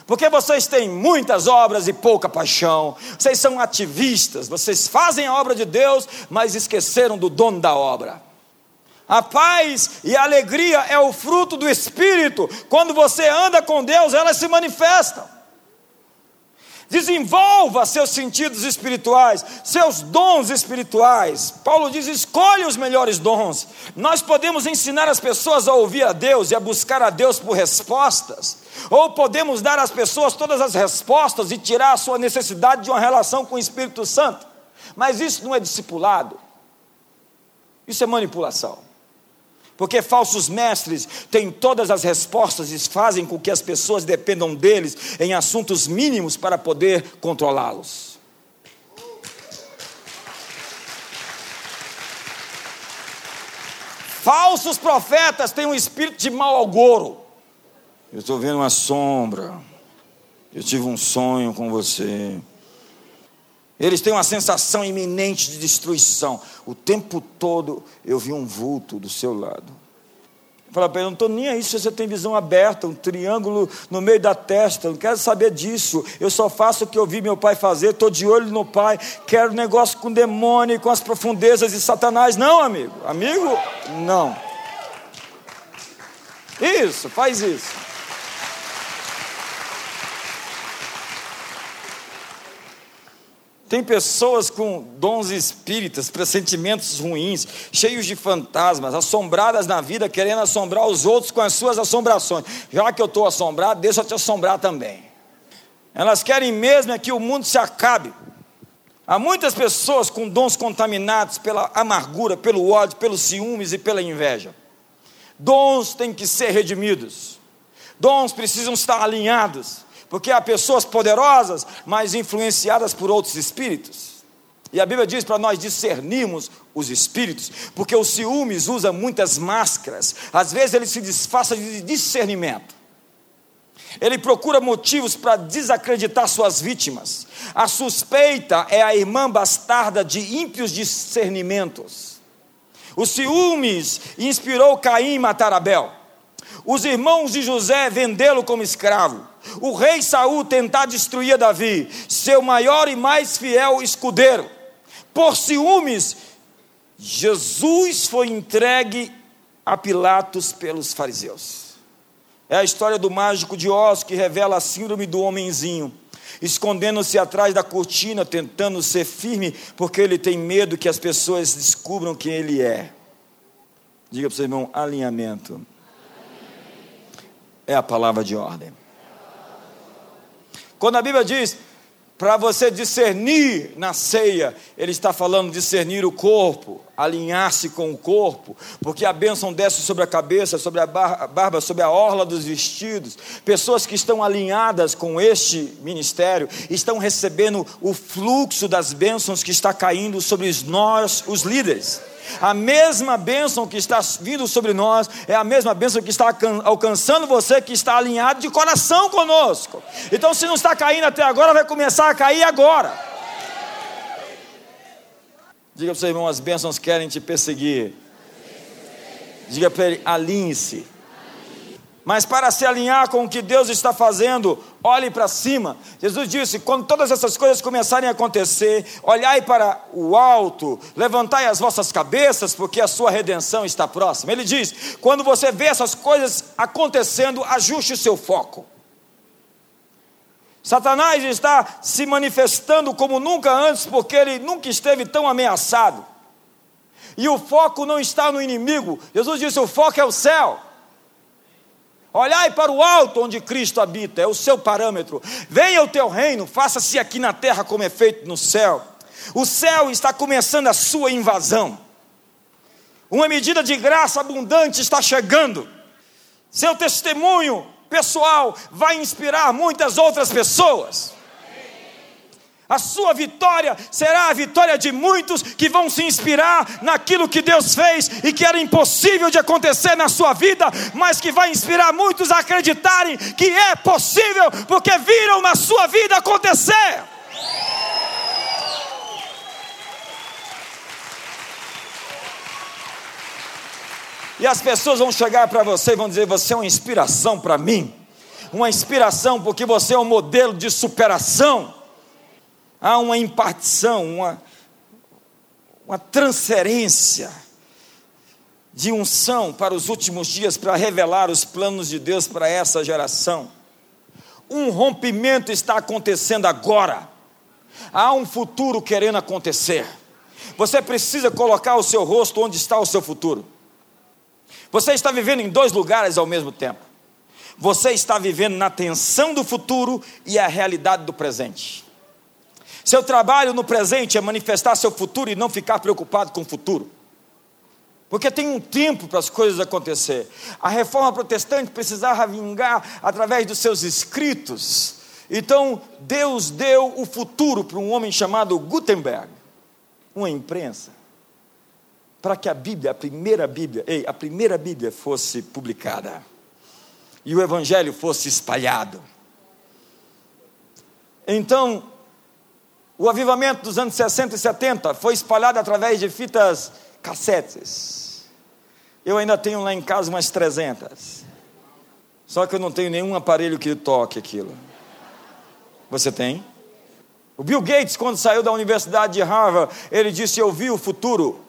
Porque vocês têm muitas obras e pouca paixão, vocês são ativistas, vocês fazem a obra de Deus, mas esqueceram do dono da obra. A paz e a alegria é o fruto do Espírito, quando você anda com Deus, elas se manifestam. Desenvolva seus sentidos espirituais, seus dons espirituais. Paulo diz: escolhe os melhores dons. Nós podemos ensinar as pessoas a ouvir a Deus e a buscar a Deus por respostas, ou podemos dar às pessoas todas as respostas e tirar a sua necessidade de uma relação com o Espírito Santo. Mas isso não é discipulado, isso é manipulação. Porque falsos mestres têm todas as respostas e fazem com que as pessoas dependam deles em assuntos mínimos para poder controlá-los. Falsos profetas têm um espírito de mau agouro. Eu estou vendo uma sombra. Eu tive um sonho com você. Eles têm uma sensação iminente de destruição. O tempo todo eu vi um vulto do seu lado. Fala para ele, não estou nem aí se você tem visão aberta, um triângulo no meio da testa, não quero saber disso. Eu só faço o que eu vi meu pai fazer, estou de olho no pai, quero negócio com demônio, com as profundezas de Satanás. Não, amigo. Amigo, não. Isso, faz isso. Tem pessoas com dons espíritas, pressentimentos ruins, cheios de fantasmas, assombradas na vida, querendo assombrar os outros com as suas assombrações. Já que eu estou assombrado, deixa eu te assombrar também. Elas querem mesmo é que o mundo se acabe. Há muitas pessoas com dons contaminados pela amargura, pelo ódio, pelos ciúmes e pela inveja. Dons têm que ser redimidos. Dons precisam estar alinhados, porque há pessoas poderosas, mas influenciadas por outros espíritos. E a Bíblia diz para nós discernirmos os espíritos, porque o ciúmes usa muitas máscaras, às vezes ele se disfarça de discernimento. Ele procura motivos para desacreditar suas vítimas. A suspeita é a irmã bastarda de ímpios discernimentos. O ciúmes inspirou Caim matar Abel. Os irmãos de José vendê-lo como escravo. O rei Saul tentar destruir Davi, seu maior e mais fiel escudeiro. Por ciúmes, Jesus foi entregue a Pilatos pelos fariseus. É a história do mágico de Oz que revela a síndrome do homenzinho, escondendo-se atrás da cortina, tentando ser firme, porque ele tem medo que as pessoas descubram quem ele é. Diga para o seu irmão: alinhamento. É a palavra de ordem. Quando a Bíblia diz para você discernir na ceia, ele está falando discernir o corpo, alinhar-se com o corpo, porque a bênção desce sobre a cabeça, sobre a barba, sobre a orla dos vestidos. Pessoas que estão alinhadas com este ministério estão recebendo o fluxo das bênçãos que está caindo sobre nós, os líderes. A mesma bênção que está vindo sobre nós é a mesma bênção que está alcançando você que está alinhado de coração conosco. Então, se não está caindo até agora, vai começar a cair agora. Diga para o seu irmão: as bênçãos querem te perseguir. Diga para ele: alinhe-se. Mas para se alinhar com o que Deus está fazendo, olhe para cima. Jesus disse: quando todas essas coisas começarem a acontecer, olhai para o alto, levantai as vossas cabeças, porque a sua redenção está próxima. Ele diz: quando você vê essas coisas acontecendo, ajuste o seu foco. Satanás está se manifestando como nunca antes, porque ele nunca esteve tão ameaçado. E o foco não está no inimigo. Jesus disse: o foco é o céu. Olhai para o alto onde Cristo habita, é o seu parâmetro. Venha o teu reino, faça-se aqui na terra como é feito no céu. O céu está começando a sua invasão. Uma medida de graça abundante está chegando. Seu testemunho pessoal vai inspirar muitas outras pessoas. A sua vitória será a vitória de muitos que vão se inspirar naquilo que Deus fez e que era impossível de acontecer na sua vida, mas que vai inspirar muitos a acreditarem que é possível, porque viram na sua vida acontecer. E as pessoas vão chegar para você e vão dizer: Você é uma inspiração para mim, uma inspiração porque você é um modelo de superação há uma impartição, uma, uma transferência de unção para os últimos dias para revelar os planos de Deus para essa geração. Um rompimento está acontecendo agora. Há um futuro querendo acontecer. Você precisa colocar o seu rosto onde está o seu futuro. Você está vivendo em dois lugares ao mesmo tempo. Você está vivendo na tensão do futuro e a realidade do presente. Seu trabalho no presente é manifestar seu futuro e não ficar preocupado com o futuro. Porque tem um tempo para as coisas acontecer. A reforma protestante precisava vingar através dos seus escritos. Então, Deus deu o futuro para um homem chamado Gutenberg, uma imprensa, para que a Bíblia, a primeira Bíblia, ei, a primeira Bíblia fosse publicada e o evangelho fosse espalhado. Então, o avivamento dos anos 60 e 70 foi espalhado através de fitas cassetes. Eu ainda tenho lá em casa umas 300. Só que eu não tenho nenhum aparelho que toque aquilo. Você tem? O Bill Gates, quando saiu da Universidade de Harvard, ele disse: Eu vi o futuro.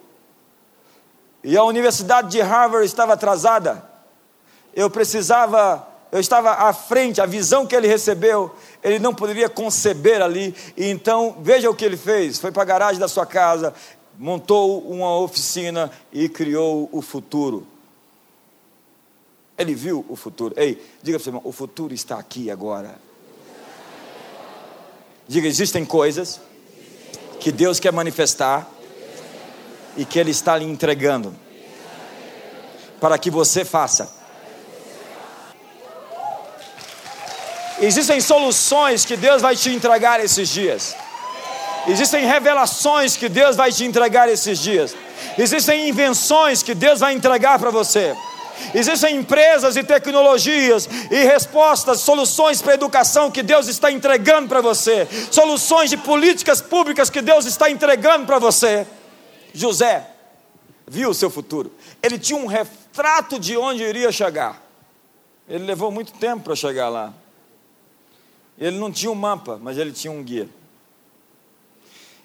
E a Universidade de Harvard estava atrasada. Eu precisava eu estava à frente, a visão que ele recebeu, ele não poderia conceber ali. E então, veja o que ele fez: foi para a garagem da sua casa, montou uma oficina e criou o futuro. Ele viu o futuro. Ei, diga para você, irmão, o futuro está aqui agora. Diga, existem coisas que Deus quer manifestar e que Ele está lhe entregando para que você faça Existem soluções que Deus vai te entregar esses dias. Existem revelações que Deus vai te entregar esses dias. Existem invenções que Deus vai entregar para você. Existem empresas e tecnologias e respostas, soluções para a educação que Deus está entregando para você, soluções de políticas públicas que Deus está entregando para você. José viu o seu futuro, ele tinha um retrato de onde iria chegar. Ele levou muito tempo para chegar lá. Ele não tinha um mapa, mas ele tinha um guia.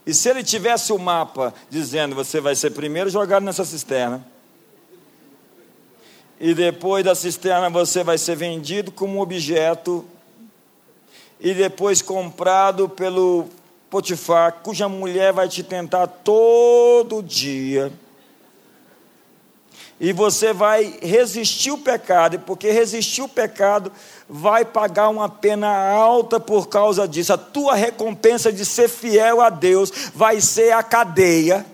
E se ele tivesse o um mapa dizendo você vai ser primeiro jogado nessa cisterna, e depois da cisterna você vai ser vendido como objeto e depois comprado pelo Potifar, cuja mulher vai te tentar todo dia. E você vai resistir o pecado, porque resistir o pecado vai pagar uma pena alta por causa disso. A tua recompensa de ser fiel a Deus vai ser a cadeia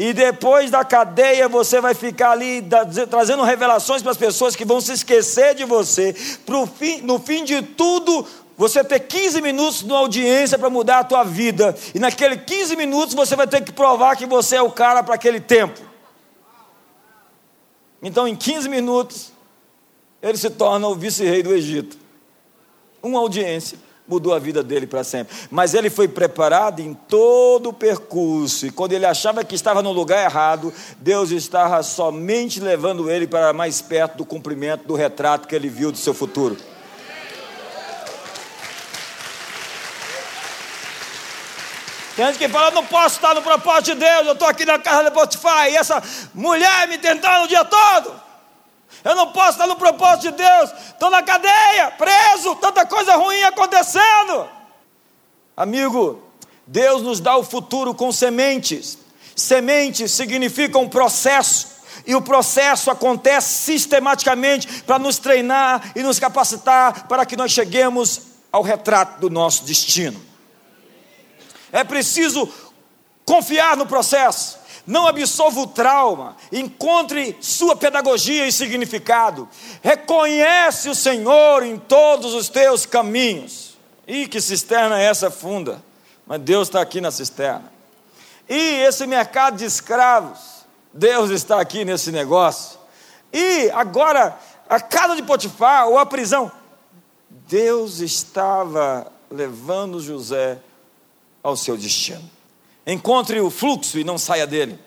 e depois da cadeia você vai ficar ali trazendo revelações para as pessoas que vão se esquecer de você. Pro fim, no fim de tudo, você ter 15 minutos de audiência para mudar a tua vida. E naquele 15 minutos você vai ter que provar que você é o cara para aquele tempo. Então, em 15 minutos, ele se torna o vice-rei do Egito. Uma audiência mudou a vida dele para sempre. Mas ele foi preparado em todo o percurso, e quando ele achava que estava no lugar errado, Deus estava somente levando ele para mais perto do cumprimento do retrato que ele viu do seu futuro. Tem gente que fala, não posso estar no propósito de Deus, eu estou aqui na casa de Potifar, e essa mulher me tentando o dia todo. Eu não posso estar no propósito de Deus. Estou na cadeia, preso, tanta coisa ruim acontecendo. Amigo, Deus nos dá o futuro com sementes. Sementes significam processo. E o processo acontece sistematicamente para nos treinar e nos capacitar para que nós cheguemos ao retrato do nosso destino. É preciso confiar no processo não absolva o trauma, encontre sua pedagogia e significado, reconhece o Senhor em todos os teus caminhos. E que cisterna é essa funda? Mas Deus está aqui na cisterna. E esse mercado de escravos, Deus está aqui nesse negócio. E agora, a casa de Potifar ou a prisão, Deus estava levando José ao seu destino. Encontre o fluxo e não saia dele.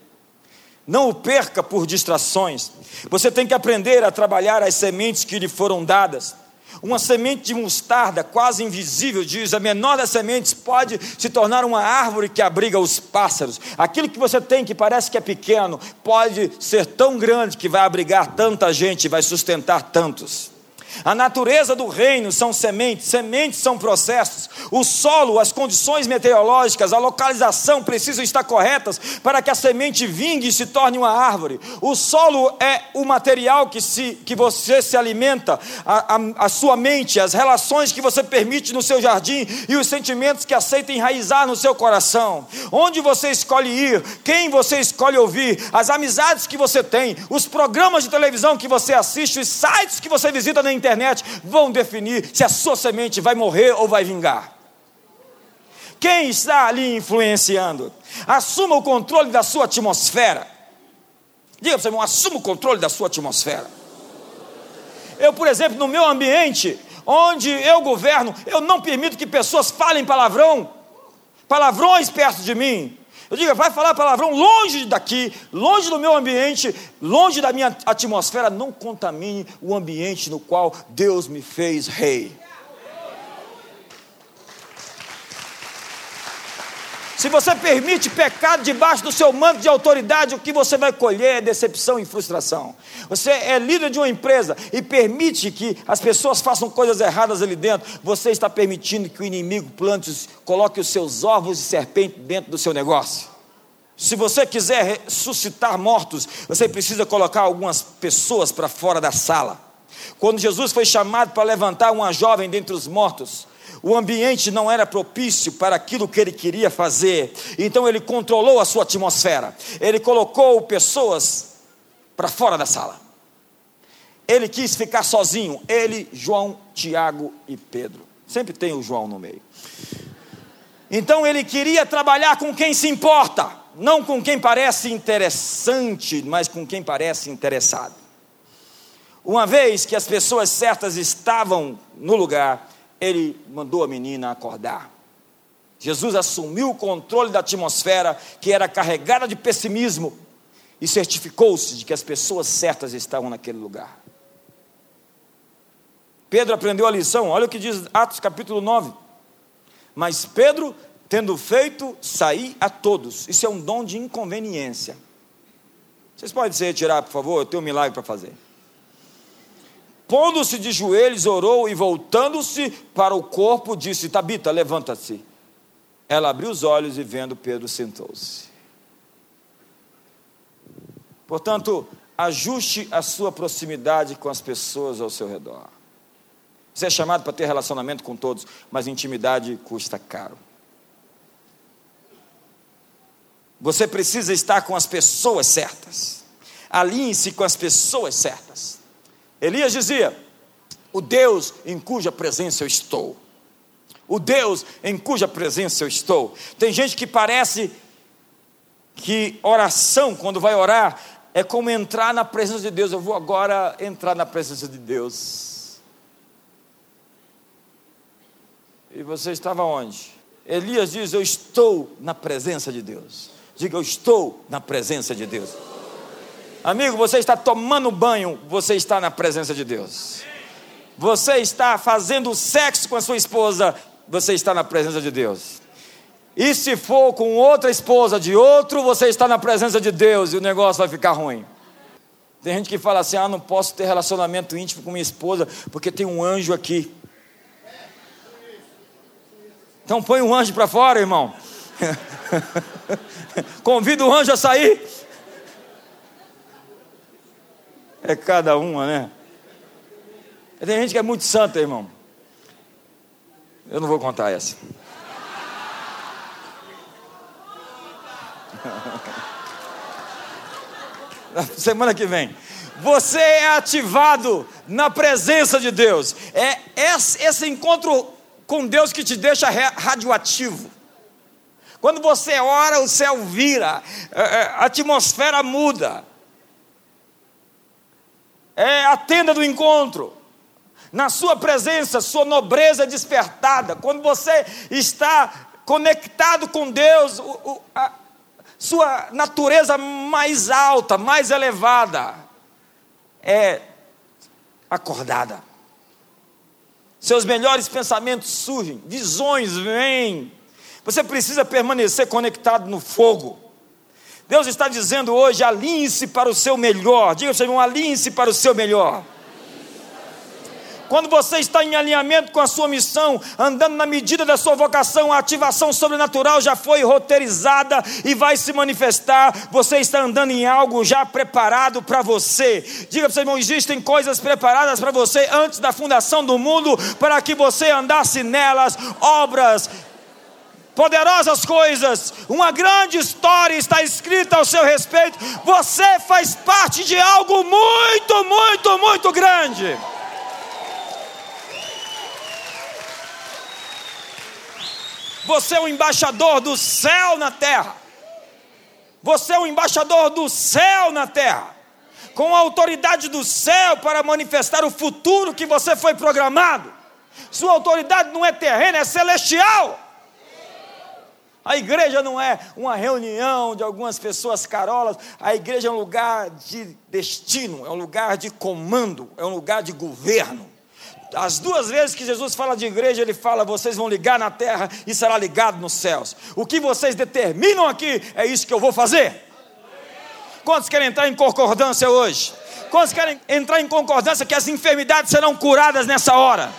Não o perca por distrações. Você tem que aprender a trabalhar as sementes que lhe foram dadas. Uma semente de mostarda, quase invisível, diz: a menor das sementes pode se tornar uma árvore que abriga os pássaros. Aquilo que você tem que parece que é pequeno, pode ser tão grande que vai abrigar tanta gente, vai sustentar tantos. A natureza do reino são sementes, sementes são processos. O solo, as condições meteorológicas, a localização precisam estar corretas para que a semente vingue e se torne uma árvore. O solo é o material que, se, que você se alimenta, a, a, a sua mente, as relações que você permite no seu jardim e os sentimentos que aceita enraizar no seu coração. Onde você escolhe ir, quem você escolhe ouvir, as amizades que você tem, os programas de televisão que você assiste, os sites que você visita na internet internet vão definir se a sua semente vai morrer ou vai vingar. Quem está ali influenciando? Assuma o controle da sua atmosfera. Diga para você, irmão, assuma o controle da sua atmosfera. Eu, por exemplo, no meu ambiente, onde eu governo, eu não permito que pessoas falem palavrão, palavrões perto de mim. Eu digo, vai falar palavrão longe daqui, longe do meu ambiente, longe da minha atmosfera, não contamine o ambiente no qual Deus me fez rei. Se você permite pecado debaixo do seu manto de autoridade, o que você vai colher é decepção e frustração. Você é líder de uma empresa e permite que as pessoas façam coisas erradas ali dentro, você está permitindo que o inimigo plante, coloque os seus ovos de serpente dentro do seu negócio. Se você quiser ressuscitar mortos, você precisa colocar algumas pessoas para fora da sala. Quando Jesus foi chamado para levantar uma jovem dentre os mortos, o ambiente não era propício para aquilo que ele queria fazer, então ele controlou a sua atmosfera, ele colocou pessoas para fora da sala. ele quis ficar sozinho. Ele, João, Tiago e Pedro. Sempre tem o João no meio. Então ele queria trabalhar com quem se importa, não com quem parece interessante, mas com quem parece interessado. Uma vez que as pessoas certas estavam no lugar, ele mandou a menina acordar. Jesus assumiu o controle da atmosfera que era carregada de pessimismo e certificou-se de que as pessoas certas estavam naquele lugar. Pedro aprendeu a lição, olha o que diz Atos capítulo 9. Mas Pedro, tendo feito sair a todos, isso é um dom de inconveniência. Vocês podem se retirar, por favor? Eu tenho um milagre para fazer. Pondo-se de joelhos, orou e voltando-se para o corpo, disse: Tabita, levanta-se. Ela abriu os olhos e, vendo Pedro, sentou-se. Portanto, ajuste a sua proximidade com as pessoas ao seu redor. Você é chamado para ter relacionamento com todos, mas intimidade custa caro. Você precisa estar com as pessoas certas. Alinhe-se com as pessoas certas. Elias dizia: O Deus em cuja presença eu estou. O Deus em cuja presença eu estou. Tem gente que parece que oração, quando vai orar, é como entrar na presença de Deus. Eu vou agora entrar na presença de Deus. E você estava onde? Elias diz: Eu estou na presença de Deus. Diga, eu estou na presença de Deus. Amigo, você está tomando banho, você está na presença de Deus. Você está fazendo sexo com a sua esposa, você está na presença de Deus. E se for com outra esposa de outro, você está na presença de Deus e o negócio vai ficar ruim. Tem gente que fala assim: ah, não posso ter relacionamento íntimo com minha esposa porque tem um anjo aqui. Então põe um anjo para fora, irmão. Convida o anjo a sair. É cada uma, né? Tem gente que é muito santa, irmão. Eu não vou contar essa. Semana que vem. Você é ativado na presença de Deus. É esse encontro com Deus que te deixa radioativo. Quando você ora, o céu vira, a atmosfera muda. É a tenda do encontro. Na sua presença, sua nobreza é despertada. Quando você está conectado com Deus, a sua natureza mais alta, mais elevada, é acordada seus melhores pensamentos surgem, visões vêm. Você precisa permanecer conectado no fogo. Deus está dizendo hoje: alinhe-se para o seu melhor. Diga para você, alinhe-se para o seu melhor. Quando você está em alinhamento com a sua missão, andando na medida da sua vocação, a ativação sobrenatural já foi roteirizada e vai se manifestar. Você está andando em algo já preparado para você. Diga para seu irmão: existem coisas preparadas para você antes da fundação do mundo, para que você andasse nelas, obras poderosas coisas, uma grande história está escrita ao seu respeito. Você faz parte de algo muito, muito, muito grande. Você é o embaixador do céu na terra. Você é o embaixador do céu na terra. Com a autoridade do céu para manifestar o futuro que você foi programado. Sua autoridade não é terrena, é celestial. A igreja não é uma reunião de algumas pessoas carolas, a igreja é um lugar de destino, é um lugar de comando, é um lugar de governo. As duas vezes que Jesus fala de igreja, ele fala: vocês vão ligar na terra e será ligado nos céus. O que vocês determinam aqui é isso que eu vou fazer. Quantos querem entrar em concordância hoje? Quantos querem entrar em concordância que as enfermidades serão curadas nessa hora?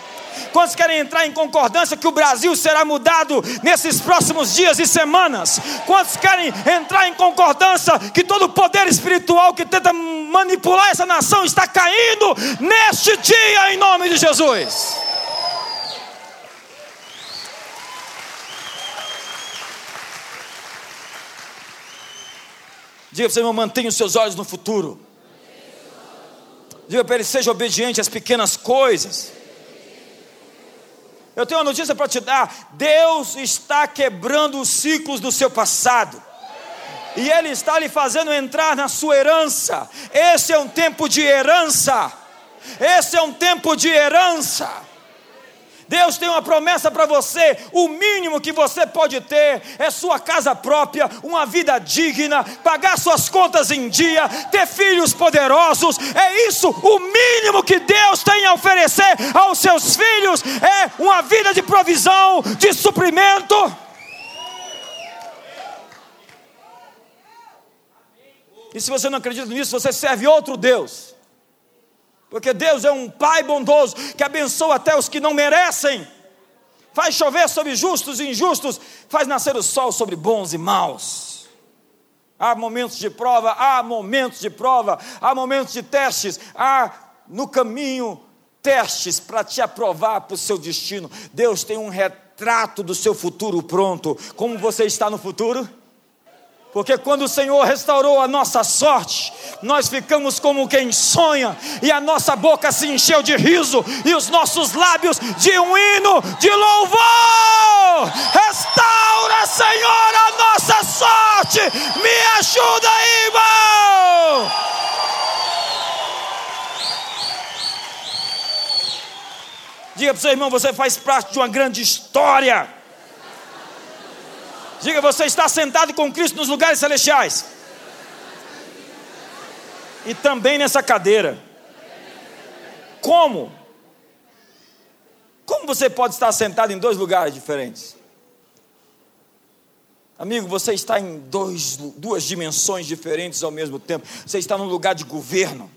Quantos querem entrar em concordância que o Brasil será mudado nesses próximos dias e semanas? Quantos querem entrar em concordância que todo o poder espiritual que tenta manipular essa nação está caindo neste dia em nome de Jesus? Diga para você, irmão, mantenha os seus olhos no futuro. Diga para ele: seja obediente às pequenas coisas. Eu tenho uma notícia para te dar: Deus está quebrando os ciclos do seu passado. E Ele está lhe fazendo entrar na sua herança. Esse é um tempo de herança. Esse é um tempo de herança. Deus tem uma promessa para você. O mínimo que você pode ter é sua casa própria, uma vida digna, pagar suas contas em dia, ter filhos poderosos. É isso o mínimo que Deus tem a oferecer aos seus filhos. É uma vida de provisão, de suprimento. E se você não acredita nisso, você serve outro Deus. Porque Deus é um Pai bondoso que abençoa até os que não merecem. Faz chover sobre justos e injustos, faz nascer o sol sobre bons e maus. Há momentos de prova, há momentos de prova, há momentos de testes, há no caminho testes para te aprovar para o seu destino. Deus tem um retrato do seu futuro pronto. Como você está no futuro? Porque quando o Senhor restaurou a nossa sorte, nós ficamos como quem sonha, e a nossa boca se encheu de riso, e os nossos lábios de um hino de louvor. Restaura, Senhor, a nossa sorte. Me ajuda irmão. Diga para o seu irmão, você faz parte de uma grande história. Diga, você está sentado com Cristo nos lugares celestiais. E também nessa cadeira. Como? Como você pode estar sentado em dois lugares diferentes? Amigo, você está em dois, duas dimensões diferentes ao mesmo tempo. Você está num lugar de governo.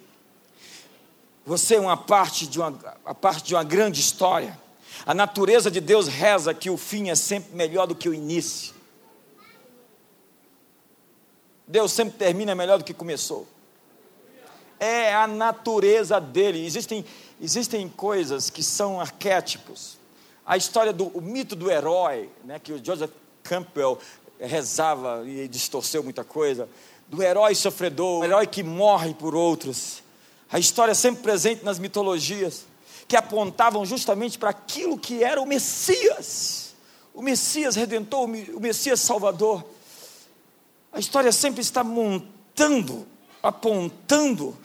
Você é uma parte de uma, a parte de uma grande história. A natureza de Deus reza que o fim é sempre melhor do que o início. Deus sempre termina melhor do que começou. É a natureza dele. Existem, existem coisas que são arquétipos. A história do mito do herói, né, que o Joseph Campbell rezava e distorceu muita coisa, do herói sofredor, o herói que morre por outros. A história sempre presente nas mitologias, que apontavam justamente para aquilo que era o Messias, o Messias redentor, o Messias salvador. A história sempre está montando, apontando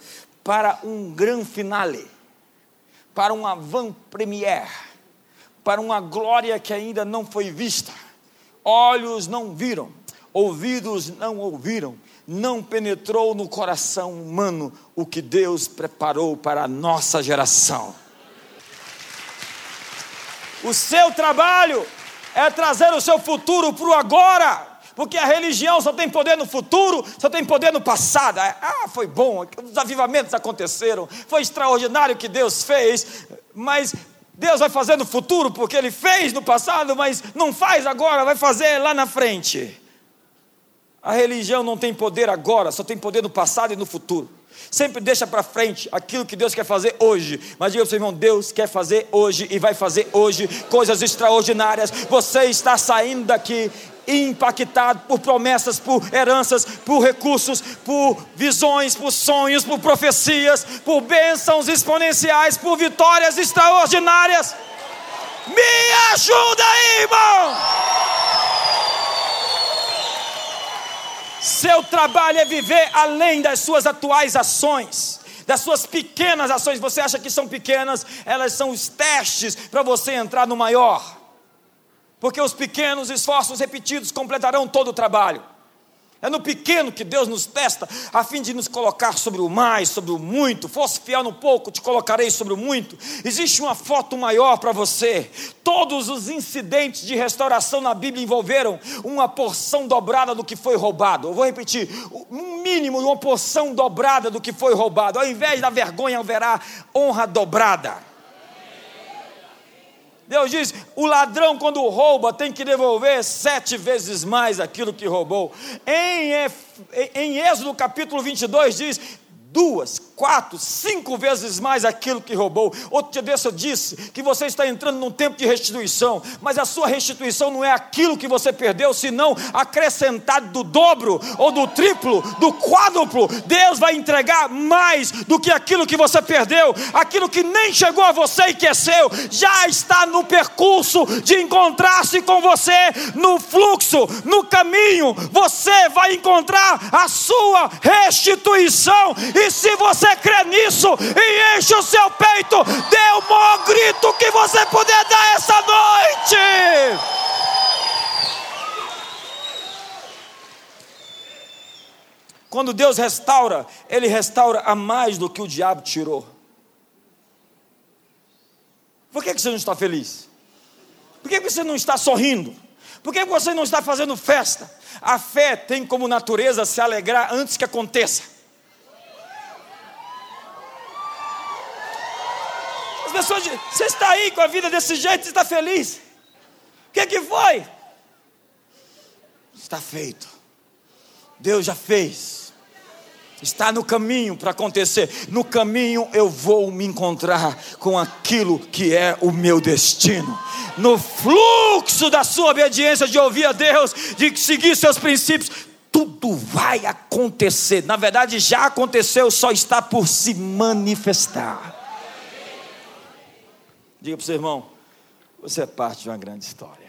para um grande finale, para uma van premiere, para uma glória que ainda não foi vista. Olhos não viram, ouvidos não ouviram, não penetrou no coração humano o que Deus preparou para a nossa geração. O seu trabalho é trazer o seu futuro para o agora porque a religião só tem poder no futuro, só tem poder no passado. Ah, foi bom, os avivamentos aconteceram, foi extraordinário o que Deus fez, mas Deus vai fazer no futuro, porque Ele fez no passado, mas não faz agora, vai fazer lá na frente. A religião não tem poder agora, só tem poder no passado e no futuro. Sempre deixa para frente aquilo que Deus quer fazer hoje. Mas diga para o seu irmão: Deus quer fazer hoje e vai fazer hoje coisas extraordinárias. Você está saindo daqui impactado por promessas, por heranças, por recursos, por visões, por sonhos, por profecias, por bênçãos exponenciais, por vitórias extraordinárias. Me ajuda aí, irmão! Seu trabalho é viver além das suas atuais ações das suas pequenas ações, você acha que são pequenas, elas são os testes para você entrar no maior. Porque os pequenos esforços repetidos completarão todo o trabalho. É no pequeno que Deus nos testa, a fim de nos colocar sobre o mais, sobre o muito. Fosse fiel no pouco, te colocarei sobre o muito. Existe uma foto maior para você. Todos os incidentes de restauração na Bíblia envolveram uma porção dobrada do que foi roubado. Eu vou repetir: um mínimo, uma porção dobrada do que foi roubado. Ao invés da vergonha, haverá honra dobrada. Deus diz: o ladrão, quando rouba, tem que devolver sete vezes mais aquilo que roubou. Em, em Êxodo capítulo 22 diz: duas, quatro, cinco vezes mais aquilo que roubou. Outro dia eu disse que você está entrando num tempo de restituição, mas a sua restituição não é aquilo que você perdeu, senão acrescentado do dobro, ou do triplo, do quádruplo. Deus vai entregar mais do que aquilo que você perdeu, aquilo que nem chegou a você e que é seu, já está no percurso de encontrar-se com você, no fluxo, no caminho, você vai encontrar a sua restituição, e se você crê nisso e enche o seu peito, dê o maior grito que você puder dar essa noite. Quando Deus restaura, Ele restaura a mais do que o diabo tirou. Por que você não está feliz? Por que você não está sorrindo? Por que você não está fazendo festa? A fé tem como natureza se alegrar antes que aconteça. Pessoas dizem, você está aí com a vida desse jeito, você está feliz? O que, que foi? Está feito. Deus já fez está no caminho para acontecer. No caminho eu vou me encontrar com aquilo que é o meu destino. No fluxo da sua obediência de ouvir a Deus, de seguir seus princípios, tudo vai acontecer. Na verdade, já aconteceu, só está por se manifestar. Diga para o seu irmão, você é parte de uma grande história.